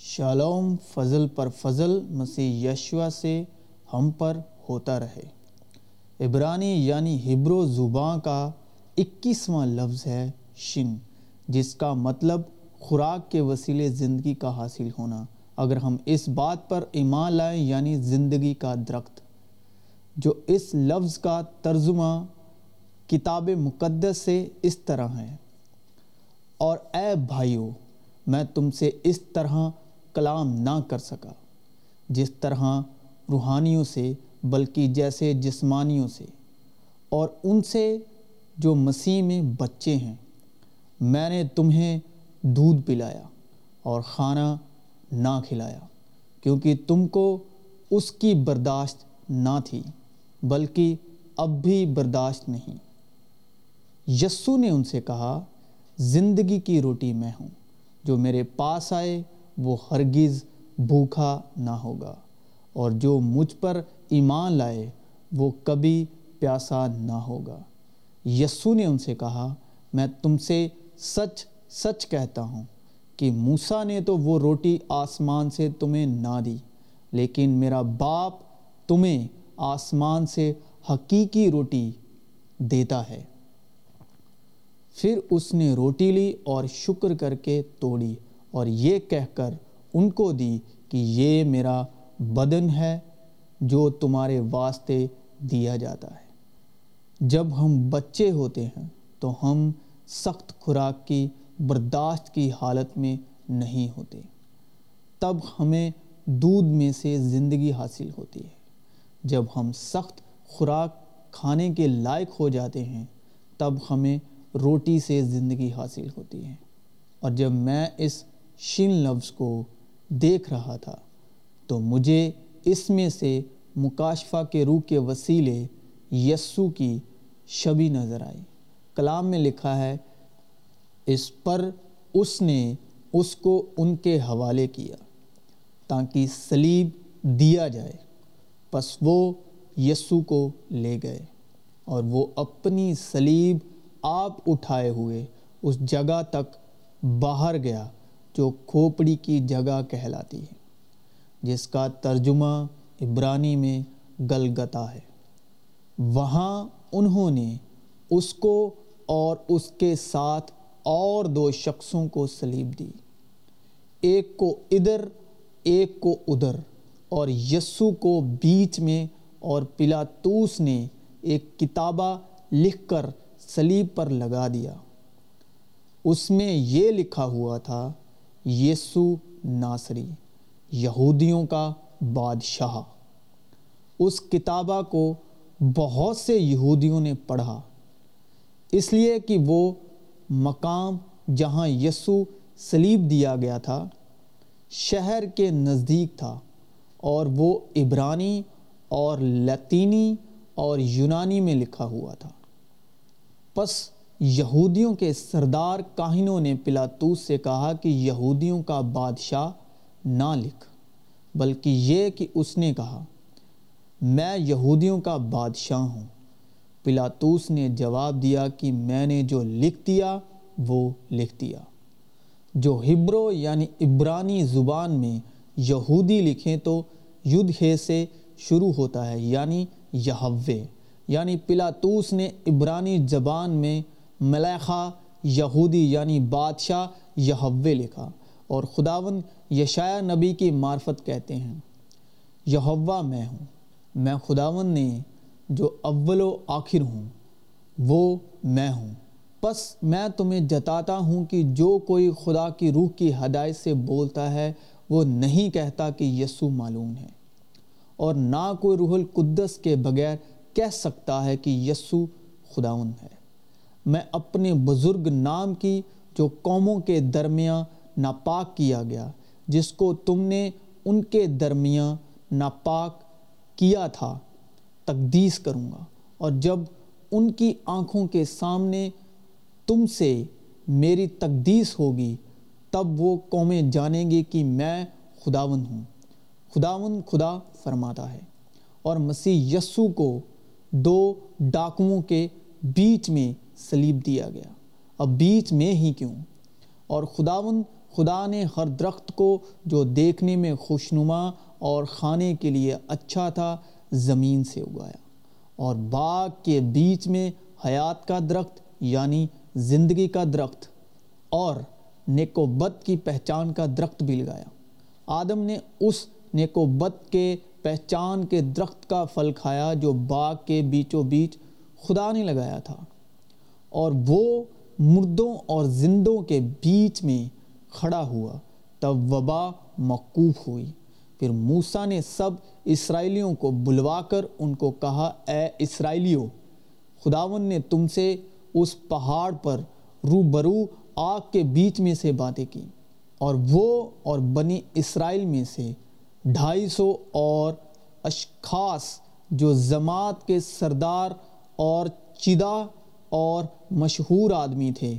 Shalom فضل پر فضل مسیح Yeshua سے ہم پر ہوتا رہے۔ عبرانی یعنی ہبرو زباں کا اکیسواں لفظ ہے شن، جس کا مطلب خوراک کے وسیلے زندگی کا حاصل ہونا۔ اگر ہم اس بات پر ایمان لائیں یعنی زندگی کا درخت، جو اس لفظ کا ترجمہ کتاب مقدس سے اس طرح ہے۔ اور اے بھائیو، میں تم سے اس طرح کلام نہ کر سکا۔ جس طرح روحانیوں سے، بلکہ جیسے جسمانیوں سے۔ اور ان سے جو مسیح میں بچے ہیں، میں نے تمہیں دودھ پلایا اور کھانا نہ کھلایا، کیونکہ تم کو اس کی برداشت نہ تھی، بلکہ اب بھی برداشت نہیں۔ یسو نے ان سے کہا، زندگی کی روٹی میں ہوں، جو میرے پاس آئے وہ ہرگز بھوکھا نہ ہوگا، اور جو مجھ پر ایمان لائے، وہ کبھی پیاسا نہ ہوگا۔ یسو نے ان سے کہا، میں تم سے سچ سچ کہتا ہوں کہ موسیٰ نے تو وہ روٹی آسمان سے تمہیں نہ دی، لیکن میرا باپ تمہیں آسمان سے حقیقی روٹی دیتا ہے۔ پھر اس نے روٹی لی اور شکر کر کے توڑی۔ اور یہ کہہ کر ان کو دی کہ یہ میرا بدن ہے جو تمہارے واسطے دیا جاتا ہے۔ جب ہم بچے ہوتے ہیں تو ہم سخت خوراک کی، برداشت کی حالت میں نہیں ہوتے۔ تب ہمیں دودھ میں سے زندگی حاصل ہوتی ہے۔ جب ہم سخت خوراک کھانے کے لائق ہو جاتے ہیں، تب ہمیں روٹی سے زندگی حاصل ہوتی ہے۔ اور جب میں اس شن لفظ کو دیکھ رہا تھا۔ تو مجھے اس میں سے مکاشفہ کے روح کے وسیلے یسو کی شبی نظر آئی۔ کلام میں لکھا ہے، اس پر اس نے اس کو ان کے حوالے کیا تاکہ سلیب دیا جائے۔ پس وہ یسو کو لے گئے اور وہ اپنی سلیب آپ اٹھائے ہوئے اس جگہ تک باہر گیا۔ جو کھوپڑی کی جگہ کہلاتی ہے، جس کا ترجمہ عبرانی میں گلگتا ہے۔ وہاں انہوں نے اس کو اور اس کے ساتھ اور دو شخصوں کو سلیب دی۔ ایک کو ادھر، ایک کو ادھر، اور یسو کو بیچ میں اور پلاتوس نے ایک کتابہ لکھ کر سلیب پر لگا دیا۔ اس میں یہ لکھا ہوا تھا یسو ناصری، یہودیوں کا بادشاہ۔ اس کتابہ کو بہت سے یہودیوں نے پڑھا، اس لیے کہ وہ مقام جہاں یسو سلیب دیا گیا تھا، شہر کے نزدیک تھا، اور وہ عبرانی اور لطینی اور یونانی میں لکھا ہوا تھا۔ پس یہودیوں کے سردار کاہنوں نے پلاتوس سے کہا کہ یہودیوں کا بادشاہ نہ لکھ، بلکہ یہ کہ اس نے کہا، میں یہودیوں کا بادشاہ ہوں۔ پلاتوس نے جواب دیا کہ میں نے جو لکھ دیا، وہ لکھ دیا۔ جو ہبرو یعنی عبرانی زبان میں یہودی لکھیں تو یدھ سے شروع ہوتا ہے یعنی یہوے یعنی پلاتوس نے عبرانی زبان میں ملیخہ یہودی یعنی بادشاہ یہوے لکھا اور خداون یشایہ نبی کی معرفت کہتے ہیں۔ یہوا میں ہوں، میں خداون نے جو اول و آخر ہوں، وہ میں ہوں۔ پس میں تمہیں جتاتا ہوں کہ جو کوئی خدا کی روح کی ہدایت سے بولتا ہے، وہ نہیں کہتا کہ یسو معلوم ہے۔ اور نہ کوئی روح القدس کے بغیر کہہ سکتا ہے کہ یسو خداون ہے۔ میں اپنے بزرگ نام کی جو قوموں کے درمیان ناپاک کیا گیا، جس کو تم نے ان کے درمیان ناپاک کیا تھا، تقدیس کروں گا۔ اور جب ان کی آنکھوں کے سامنے تم سے میری تقدیس ہوگی، تب وہ قومیں جانیں گے کہ میں خداون ہوں۔ خداون خدا فرماتا ہے۔ اور مسیح یسو کو دو ڈاکوؤں کے بیچ میں سلیب دیا گیا۔ اب بیچ میں ہی کیوں؟ اور خداون، خدا نے ہر درخت کو جو دیکھنے میں خوشنما اور کھانے کے لیے اچھا تھا، زمین سے اگایا۔ اور باغ کے بیچ میں حیات کا درخت یعنی زندگی کا درخت، اور نیک و بد کی پہچان کا درخت بھی لگایا۔ آدم نے اس نیک و بد کے پہچان کے درخت کا پھل کھایا جو باغ کے بیچوں بیچ خدا نے لگایا تھا۔ اور وہ مردوں اور زندوں کے بیچ میں کھڑا ہوا تب وبا مقوف ہوئی۔ پھر موسیٰ نے سب اسرائیلیوں کو بلوا کر ان کو کہا، اے اسرائیلیوں، خداون نے تم سے اس پہاڑ پر رو برو آگ کے بیچ میں سے باتیں کی اور وہ اور بنی اسرائیل میں سے ڈھائی سو اور اشخاص جو جماعت کے سردار اور چدہ اور مشہور آدمی تھے۔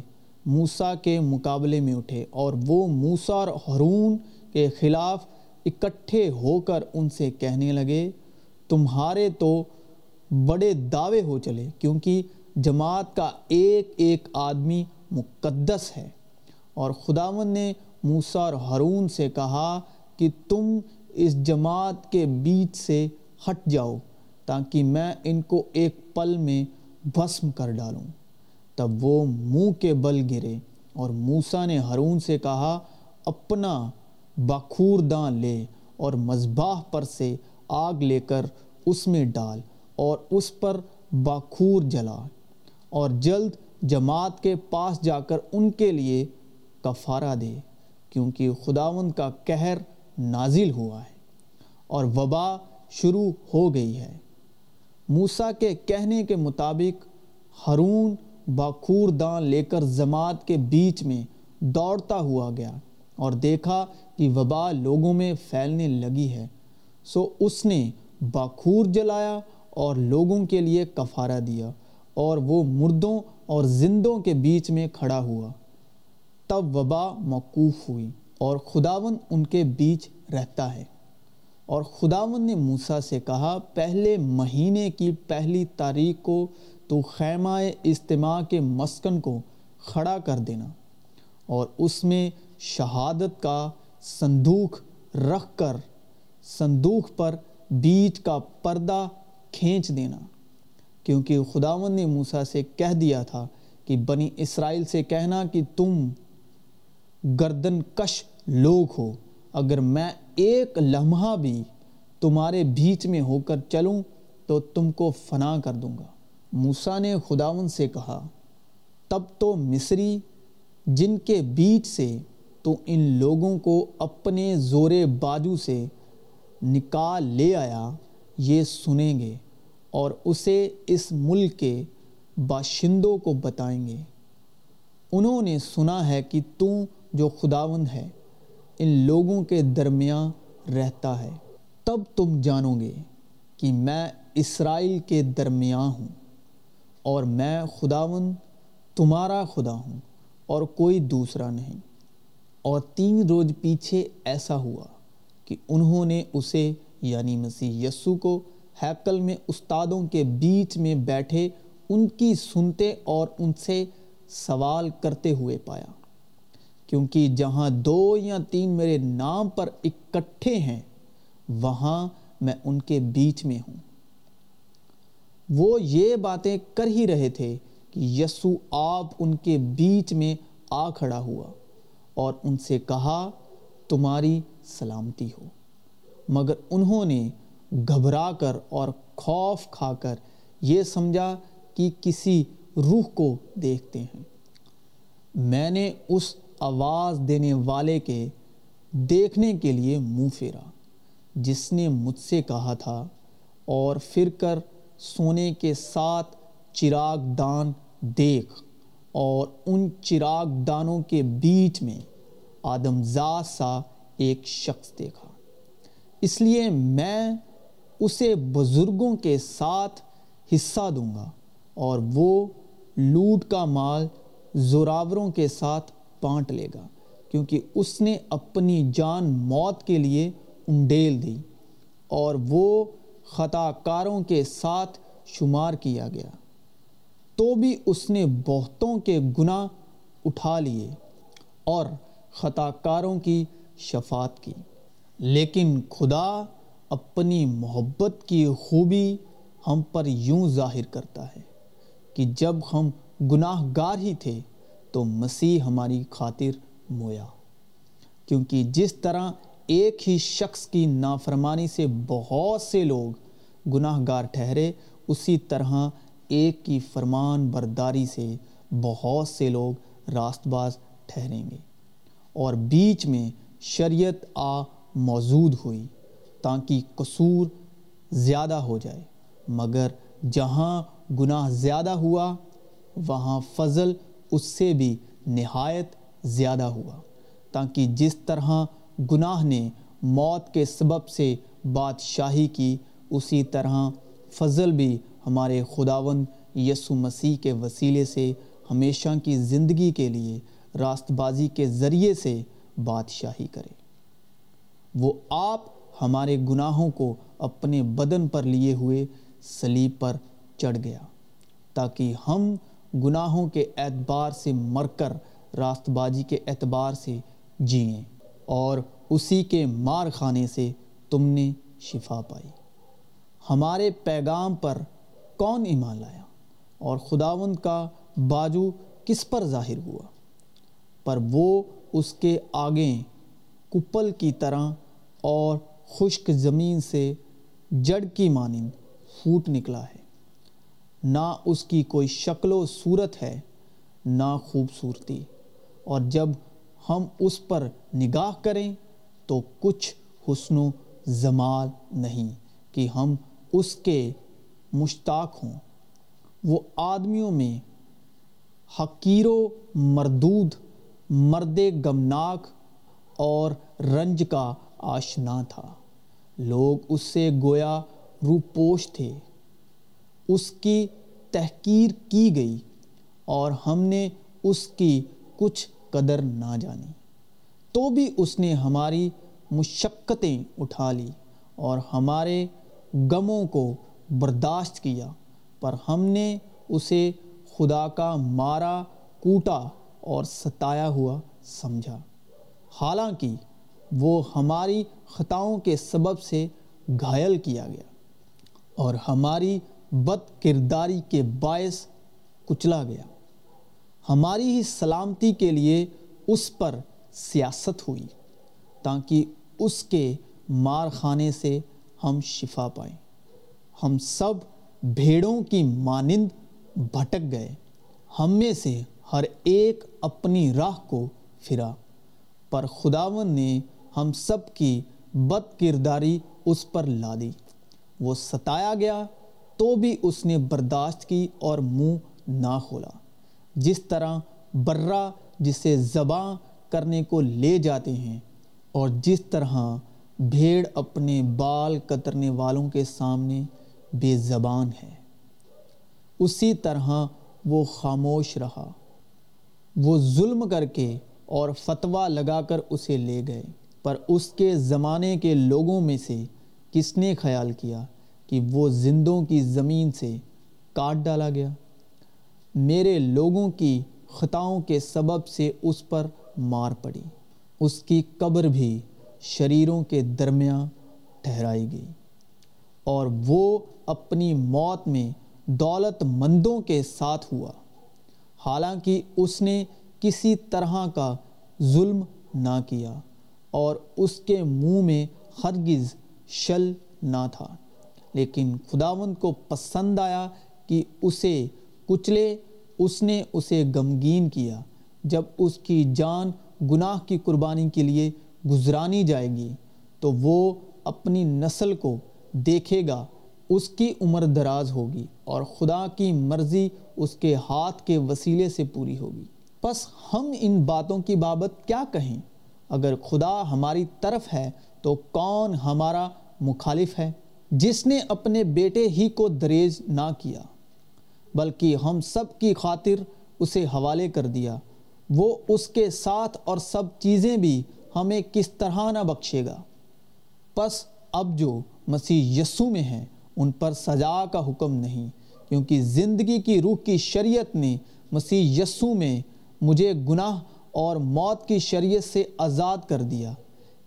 موسیٰ کے مقابلے میں اٹھے اور وہ موسیٰ اور حرون کے خلاف اکٹھے ہو کر ان سے کہنے لگے، تمہارے تو بڑے دعوے ہو چلے، کیونکہ جماعت کا ایک ایک آدمی مقدس ہے۔ اور خداون نے موسیٰ اور حرون سے کہا کہ تم اس جماعت کے بیچ سے ہٹ جاؤ تاکہ میں ان کو ایک پل میں بھسم کر ڈالوں۔ تب وہ منہ کے بل گرے اور موسیٰ نے ہرون سے کہا، اپنا بخور دان لے اور مذباح پر سے آگ لے کر اس میں ڈال اور اس پر بخور جلا اور جلد جماعت کے پاس جا کر ان کے لیے کفارہ دے، کیونکہ خداون کا قہر نازل ہوا ہے اور وبا شروع ہو گئی ہے۔ موسیٰ کے کہنے کے مطابق ہرون باخور دان لے کر جماعت کے بیچ میں دوڑتا ہوا گیا اور دیکھا کہ وبا لوگوں میں پھیلنے لگی ہے۔ سو اس نے باخور جلایا اور لوگوں کے لیے کفارہ دیا اور وہ مردوں اور زندوں کے بیچ میں کھڑا ہوا۔ تب وبا موقوف ہوئی اور خداون ان کے بیچ رہتا ہے۔ اور خداون نے موسیٰ سے کہا، پہلے مہینے کی پہلی تاریخ کو تو خیمہ اجتماع کے مسکن کو کھڑا کر دینا اور اس میں شہادت کا صندوق رکھ کر صندوق پر بیچ کا پردہ کھینچ دینا۔ کیونکہ خداون نے موسیٰ سے کہہ دیا تھا کہ بنی اسرائیل سے کہنا کہ تم گردن کش لوگ ہو، اگر میں ایک لمحہ بھی تمہارے بیچ میں ہو کر چلوں تو تم کو فنا کر دوں گا۔ موسیٰ نے خداون سے کہا، تب تو مصری، جن کے بیچ سے تو ان لوگوں کو اپنے زور باجو سے نکال لے آیا، یہ سنیں گے اور اسے اس ملک کے باشندوں کو بتائیں گے۔ انہوں نے سنا ہے کہ تو جو خداون ہے ان لوگوں کے درمیان رہتا ہے۔ تب تم جانو گے کہ میں اسرائیل کے درمیان ہوں اور میں خداون تمہارا خدا ہوں اور کوئی دوسرا نہیں۔ اور تین روز پیچھے ایسا ہوا کہ انہوں نے اسے یعنی مسیح یسو کو، ہیکل میں استادوں کے بیچ میں بیٹھے ان کی سنتے اور ان سے سوال کرتے ہوئے پایا۔ کیونکہ جہاں دو یا تین میرے نام پر اکٹھے ہیں، وہاں میں ان کے بیچ میں ہوں۔ وہ یہ باتیں کر ہی رہے تھے کہ یسو آپ ان کے بیچ میں آ کھڑا ہوا اور ان سے کہا، تمہاری سلامتی ہو۔ مگر انہوں نے گھبرا کر اور خوف کھا کر یہ سمجھا کہ کسی روح کو دیکھتے ہیں۔ میں نے اس آواز دینے والے کے دیکھنے کے لیے منہ پھیرا۔ جس نے مجھ سے کہا تھا، اور پھر کر سونے کے ساتھ چراغ دان دیکھ۔ اور ان چراغ دانوں کے بیچ میں آدم زاد سا ایک شخص دیکھا۔ اس لیے میں اسے بزرگوں کے ساتھ حصہ دوں گا، اور وہ لوٹ کا مال زوراوروں کے ساتھ بانٹ لے گا، کیونکہ اس نے اپنی جان موت کے لیے انڈیل دی اور وہ خطا کاروں کے ساتھ شمار کیا گیا۔ تو بھی اس نے بہتوں کے گناہ اٹھا لیے اور خطا کاروں کی شفاعت کی۔ لیکن خدا اپنی محبت کی خوبی ہم پر یوں ظاہر کرتا ہے کہ جب ہم گناہ گار ہی تھے تو مسیح ہماری خاطر مویا۔ کیونکہ جس طرح ایک ہی شخص کی نافرمانی سے بہت سے لوگ گناہ گار ٹھہرے، اسی طرح ایک کی فرمان برداری سے بہت سے لوگ راست باز ٹھہریں گے۔ اور بیچ میں شریعت آ موجود ہوئی تاکہ قصور زیادہ ہو جائے۔ مگر جہاں گناہ زیادہ ہوا، وہاں فضل اس سے بھی نہایت زیادہ ہوا، تاکہ جس طرح گناہ نے موت کے سبب سے بادشاہی کی، اسی طرح فضل بھی ہمارے خداوند یسو مسیح کے وسیلے سے ہمیشہ کی زندگی کے لیے راست بازی کے ذریعے سے بادشاہی کرے۔ وہ آپ ہمارے گناہوں کو اپنے بدن پر لیے ہوئے سلیب پر چڑھ گیا، تاکہ ہم گناہوں کے اعتبار سے مر کر راست بازی کے اعتبار سے جئیں اور اسی کے مار خانے سے تم نے شفا پائی۔ ہمارے پیغام پر کون ایمان لایا اور خداوند کا باجو کس پر ظاہر ہوا؟ پر وہ اس کے آگے کپل کی طرح اور خشک زمین سے جڑ کی مانند پھوٹ نکلا ہے۔ نہ اس کی کوئی شکل و صورت ہے، نہ خوبصورتی۔ اور جب ہم اس پر نگاہ کریں تو کچھ حسن و زمال نہیں کہ ہم اس کے مشتاق ہوں۔ وہ آدمیوں میں حقیر و مردود، مرد گمناک اور رنج کا آشنا تھا۔ لوگ اس سے گویا روپوش تھے۔ اس کی تحقیر کی گئی اور ہم نے اس کی کچھ قدر نہ جانی۔ تو بھی اس نے ہماری مشقتیں اٹھا لی اور ہمارے غموں کو برداشت کیا، پر ہم نے اسے خدا کا مارا، کوٹا اور ستایا ہوا سمجھا۔ حالانکہ وہ ہماری خطاؤں کے سبب سے گھائل کیا گیا اور ہماری بد کرداری کے باعث کچلا گیا۔ ہماری ہی سلامتی کے لیے اس پر سیاست ہوئی تاکہ اس کے مار خانے سے ہم شفا پائیں۔ ہم سب بھیڑوں کی مانند بھٹک گئے۔ ہم میں سے ہر ایک اپنی راہ کو پھرا۔ پر خداون نے ہم سب کی بد کرداری اس پر لا دی۔ وہ ستایا گیا تو بھی اس نے برداشت کی اور منہ نہ کھولا۔ جس طرح برہ جسے زباں کرنے کو لے جاتے ہیں اور جس طرح بھیڑ اپنے بال کترنے والوں کے سامنے بے زبان ہے۔ اسی طرح وہ خاموش رہا۔ وہ ظلم کر کے اور فتویٰ لگا کر اسے لے گئے۔ پر اس کے زمانے کے لوگوں میں سے کس نے خیال کیا؟ کہ وہ زندوں کی زمین سے کاٹ ڈالا گیا۔ میرے لوگوں کی خطاؤں کے سبب سے اس پر مار پڑی۔ اس کی قبر بھی شریروں کے درمیان ٹھہرائی گئی۔ اور وہ اپنی موت میں دولت مندوں کے ساتھ ہوا۔ حالانکہ اس نے کسی طرح کا ظلم نہ کیا اور اس کے منہ میں ہرگز شل نہ تھا۔ لیکن خداوند کو پسند آیا کہ اسے کچلے، اس نے اسے غمگین کیا۔ جب اس کی جان گناہ کی قربانی کے لیے گزرانی جائے گی، تو وہ اپنی نسل کو دیکھے گا، اس کی عمر دراز ہوگی اور خدا کی مرضی اس کے ہاتھ کے وسیلے سے پوری ہوگی۔ پس ہم ان باتوں کی بابت کیا کہیں؟ اگر خدا ہماری طرف ہے، تو کون ہمارا مخالف ہے؟ جس نے اپنے بیٹے ہی کو دریز نہ کیا، بلکہ ہم سب کی خاطر اسے حوالے کر دیا۔ وہ اس کے ساتھ اور سب چیزیں بھی ہمیں کس طرح نہ بخشے گا۔ پس اب جو مسیح یسو میں ہیں، ان پر سزا کا حکم نہیں، کیونکہ زندگی کی روح کی شریعت نے مسیح یسو میں مجھے گناہ اور موت کی شریعت سے آزاد کر دیا۔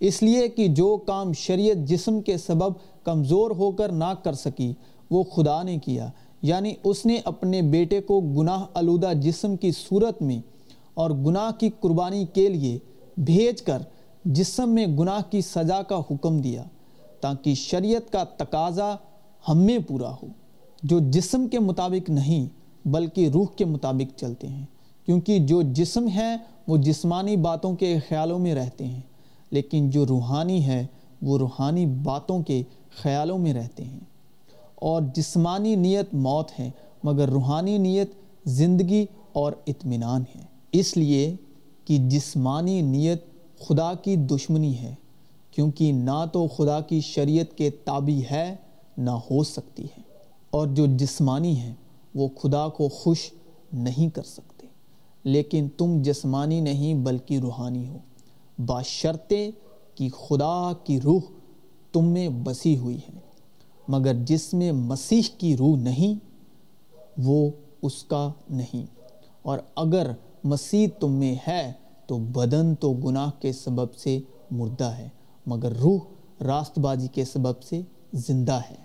اس لیے کہ جو کام شریعت جسم کے سبب کمزور ہو کر نہ کر سکی، وہ خدا نے کیا۔ یعنی اس نے اپنے بیٹے کو گناہ آلودہ جسم کی صورت میں اور گناہ کی قربانی کے لیے بھیج کر جسم میں گناہ کی سزا کا حکم دیا، تاکہ شریعت کا تقاضا ہم میں پورا ہو۔ جو جسم کے مطابق نہیں، بلکہ روح کے مطابق چلتے ہیں۔ کیونکہ جو جسم ہے وہ جسمانی باتوں کے خیالوں میں رہتے ہیں۔ لیکن جو روحانی ہے وہ روحانی باتوں کے خیالوں میں رہتے ہیں۔ اور جسمانی نیت موت ہے، مگر روحانی نیت زندگی اور اطمینان ہے۔ اس لیے کہ جسمانی نیت خدا کی دشمنی ہے، کیونکہ نہ تو خدا کی شریعت کے تابع ہے، نہ ہو سکتی ہے۔ اور جو جسمانی ہے وہ خدا کو خوش نہیں کر سکتے۔ لیکن تم جسمانی نہیں، بلکہ روحانی ہو۔ باشرتے کہ خدا کی روح تم میں بسی ہوئی ہے، مگر جس میں مسیح کی روح نہیں، وہ اس کا نہیں۔ اور اگر مسیح تم میں ہے، تو بدن تو گناہ کے سبب سے مردہ ہے، مگر روح راست بازی کے سبب سے زندہ ہے۔